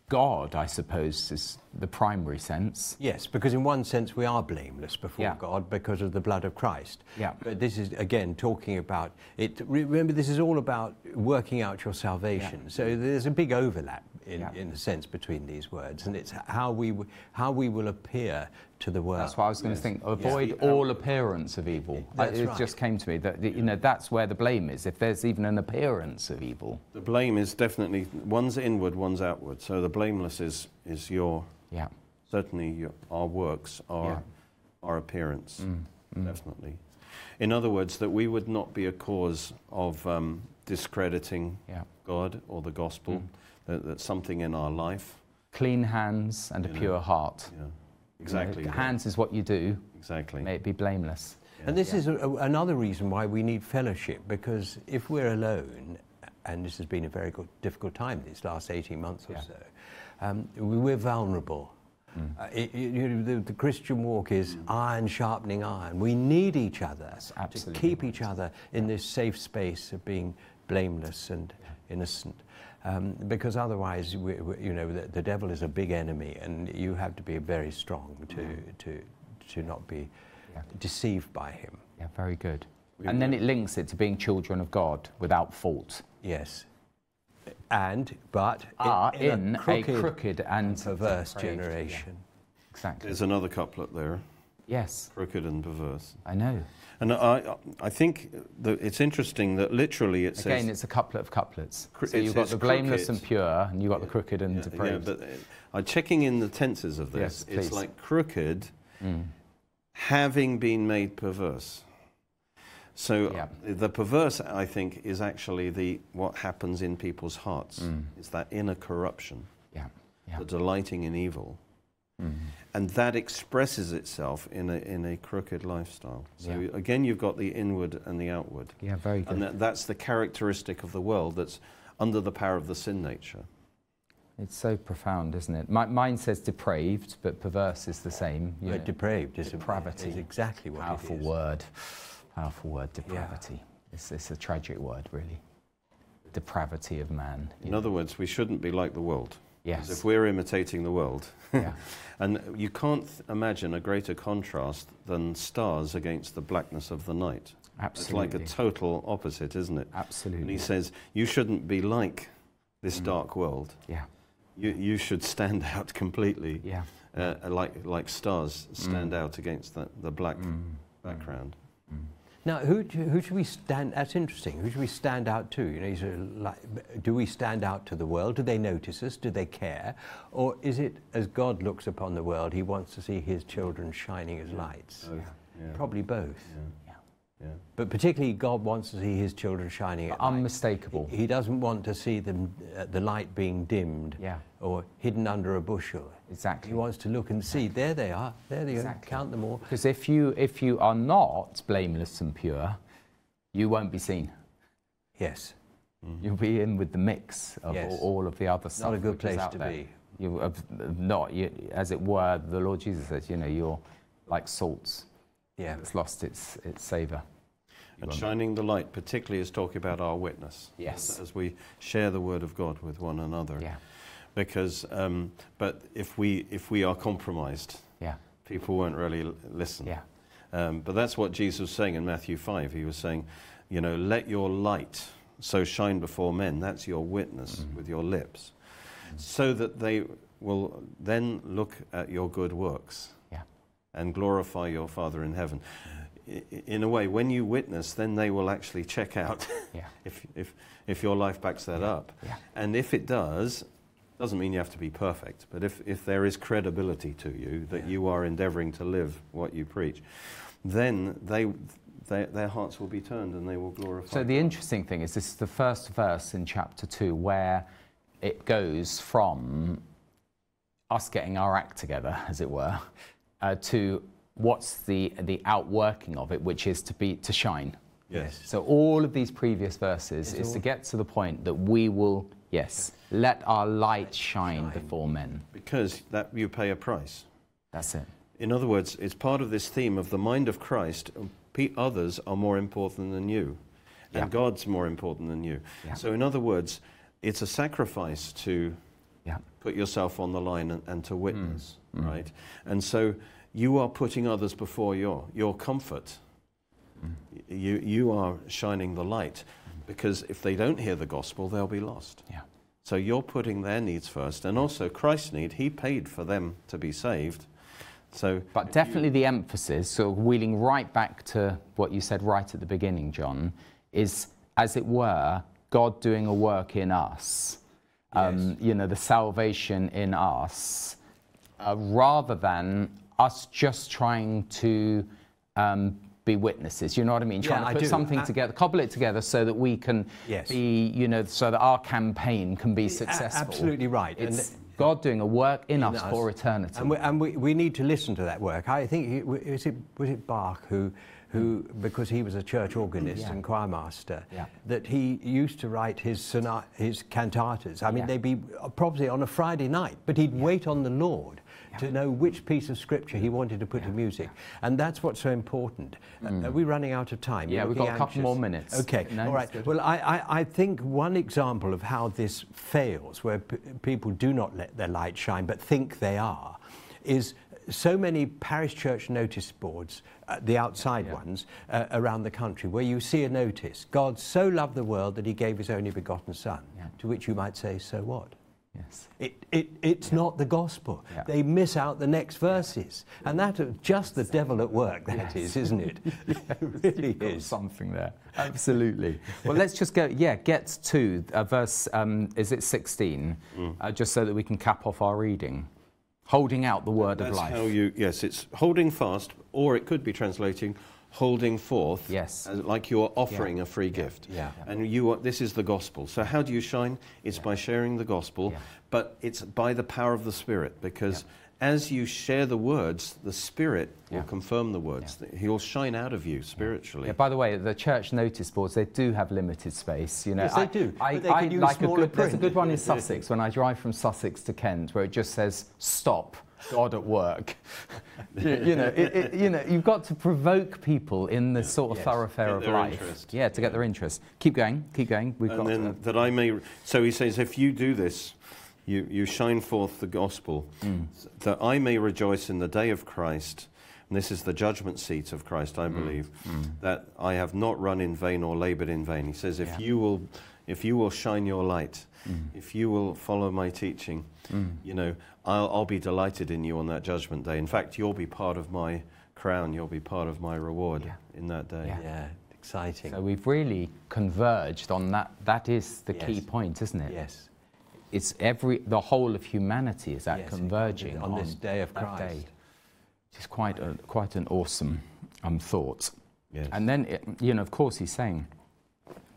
God. I suppose is the primary sense. Yes, because in one sense we are blameless before Yeah. God because of the blood of Christ. Yeah. But this is again talking about it. Remember, this is all about working out your salvation. Yeah. So there's a big overlap in, Yeah. in a sense between these words, and it's how we w- how we will appear to the world. That's why I was going Yes. to think. Avoid The all appearance of evil. That's it right. just came to me that you know that's where the blame is. If there's even an appearance of evil, The blame is definitely one's inward, one's outward. So the blameless is is your yeah, certainly your, our works, our Yeah. our appearance, Mm, mm. definitely. In other words, that we would not be a cause of um, discrediting yeah. God or the gospel. Mm. That, that something in our life. Clean hands and a You know, pure heart. Yeah, You know, exactly. hands is what you do. Exactly. May it be blameless. And this Yeah. is a, a- another reason why we need fellowship, because if we're alone, and this has been a very good, difficult time these last 18 months or Yeah. so, um, we- we're vulnerable. Mm. Uh, it, it- you know, the, the Christian walk is iron sharpening iron. We need each other to keep right. each other in this safe space of being blameless and innocent. Um, because otherwise, we, we, you know, the, the devil is a big enemy, and you have to be very strong to, to, to not be Yeah. deceived by him. Yeah, very good. We- And then it links it to being children of God without fault. Yes. And, but Are in, a crooked, a crooked and perverse depraved- yeah, generation. exactly. There's another couplet there, Yes, crooked and perverse. I know. And I, I think that it's interesting that literally it Again, it's a couplet of couplets. So you've got the blameless crooked. and pure, and you've got the crooked and yeah, yeah, but uh, I'm checking in the tenses of Yes, this. please. it's like crooked, Mm. having been made perverse. So Yeah. the perverse, I think, is actually the what happens in people's hearts. Mm. It's that inner corruption, Yeah, yeah. the delighting in evil, Mm. And that expresses itself in a in a crooked lifestyle. So Yeah. again, you've got the inward and the outward, Yeah, very good. and that, that's the characteristic of the world that's under the power of the sin nature. It's so profound, isn't it? My, mine says depraved, but perverse is the same. you know. depraved is, depravity. is exactly what Powerful it is. word. Powerful word, depravity. It's, it's a tragic word, really. Depravity of man. In know. other words, we shouldn't be like the world. Yes. if we're imitating the world, yeah. and you can't imagine a greater contrast than stars against the blackness of the night. Absolutely. It's like a total opposite, isn't it? Absolutely. And he says, You shouldn't be like this Mm. dark world. yeah. You, you should stand out completely, Yeah. uh, like, like stars stand Mm. out against the, the black Mm. background. Now, who, who should we stand? That's interesting. Who should we stand out to? You know, sort of like, do we stand out to the world? Do they notice us? Do they care? Or is it as God looks upon the world, He wants to see His children shining as lights? Yeah. Probably both. Yeah. Yeah. Yeah. But particularly, God wants to see His children shining at light. Unmistakable. He doesn't want to see them, uh, the light being dimmed Yeah. or hidden under a bushel. Exactly. He wants to look and see, there they are, there they Exactly. are, count them all. Because if you if you are not blameless and pure, you won't be seen. Yes, Mhm. You'll be in with the mix of Yes. all, all of the other stuff. not a good place to there. be. You have not, you, as it were, the Lord Jesus says, you know, you're like salts. Yeah. It's lost its, its savour. And shining the light, particularly, is talking about our witness. Yes. As, as we share the word of God with one another. Yeah. Because, um, but if we, if we are compromised, Yeah. people won't really listen. Yeah. Um, but that's what Jesus was saying in Matthew 5. He was saying, you know, let your light so shine before men. That's your witness Mm-hmm. with your lips. So that they will then look at your good works. And glorify your Father in heaven. In a way, when you witness, then they will actually check out Yeah. if, if, if your life backs that up. Yeah. And if it does, doesn't mean you have to be perfect, but if, if there is credibility to you that you are endeavoring to live what you preach, then they, they, their hearts will be turned and they will glorify. So the interesting thing is this is the first verse in chapter 2 where it goes from us getting our act together, as it were, uh, to what's the, the outworking of it, which is to be to shine. Yes. So all of these previous verses It's is to get to the point that we will, yes, let our light shine, before men. Because that you pay a price. That's it. In other words, it's part of this theme of the mind of Christ. Others are more important than you, and Yeah. God's more important than you. Yeah. So, in other words, it's a sacrifice to Yeah. put yourself on the line and, and to Mm. Witness, right? And so you are putting others before your, your comfort. Mm. You, you are shining the light because if they don't hear the gospel, they'll be lost. Yeah. So you're putting their needs first and also Christ's need. He paid for them to be saved. So, But definitely the emphasis, so wheeling right back to what you said right at the beginning, John, is as it were, God doing a work in us. Um, You know, the salvation in us, uh, rather than us just trying to um, be witnesses. You know what I mean? Yeah, Trying to put something Uh, together, cobble it together so that we can Yes. be, you know, so that our campaign can be successful. absolutely right. And It's God doing a work in, us, us. for eternity. And, we, and we, we need to listen to that work. I think, it, was it, was it Bach who, who, because he was a church organist Yeah. and choirmaster, Yeah. that he used to write his, sonat, his cantatas. I mean, Yeah. they'd be probably on a Friday night, but he'd wait on the Lord to know which piece of scripture he wanted to put to music. And that's what's so important. Uh, Are we running out of time? Mm. Yeah, You're we've got a couple more minutes. Okay, No, all right. Well, I, I, I think one example of how this fails, where p- people do not let their light shine but think they are, is so many parish church notice boards, uh, the outside Yeah. ones, uh, around the country, where you see a notice God so loved the world that he gave his only begotten Son. Yeah. To which you might say, so what? Yes. It, it, it's not the gospel. Yeah. They miss out the next verses. And that's just the devil at work, That is, Yes. isn't it? it really got is. something there. Absolutely. well, let's just go, yeah, get to uh, verse, um, is it 16? Mm. Uh, just so that we can cap off our reading. Holding out the word that's of life. how you, yes, it's holding fast, or it could be translating holding forth, Yes. like you're offering a free gift. Yeah. And you are, this is the gospel. So how do you shine? It's by sharing the gospel, Yeah. but it's by the power of the Spirit, because as you share the words, the Spirit Yeah. will confirm the words. He'll shine out of you spiritually. Yeah, by the way, the church notice boards, they do have limited space. You know, Yes, they do, I, they I use like a smaller good, there's a good one in Sussex when I drive from Sussex to Kent where it just says, stop, God at work. you, you know, it, it, you know, you've got to provoke people in the sort of Yes. thoroughfare of life. interest. Yeah, to get their interest. Keep going, keep going. We've and got then to, that I may. So he says, if you do this, you, you shine forth the gospel, Mm. that I may rejoice in the day of Christ. And this is the judgment seat of Christ, Mm. I believe, that I have not run in vain or labored in vain. He says, if Yeah. you will, if you will shine your light, Mm. if you will follow my teaching, you know, I'll, I'll be delighted in you on that judgment day. In fact, you'll be part of my crown. You'll be part of my reward Yeah. in that day. Yeah. Yeah, exciting. So we've really converged on that. That is the key point, isn't it? yes. It's every the whole of humanity is that Yes, converging on this day of Christ. day. Which is quite a, quite an awesome um, thought. Yes. And then, it, you know, of course, he's saying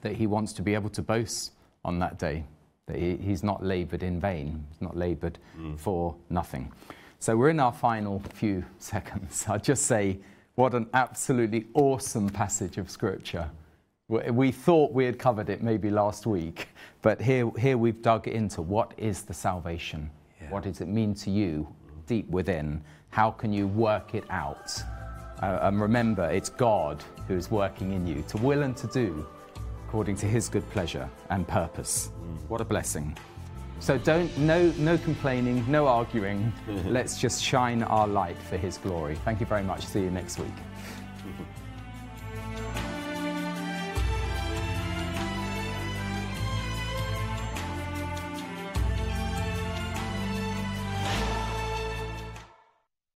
that he wants to be able to boast on that day, that he, he's not laboured in vain, he's not laboured for nothing. So we're in our final few seconds. I'll just say, what an absolutely awesome passage of Scripture. We we thought we had covered it maybe last week, but here, here we've dug into what is the salvation What does it mean to you deep within? How can you work it out? Uh, and remember, it's God who is working in you to will and to do according to his good pleasure and purpose. Mm. What a blessing. So don't, no, no complaining, no arguing. Let's just shine our light for his glory. Thank you very much. See you next week.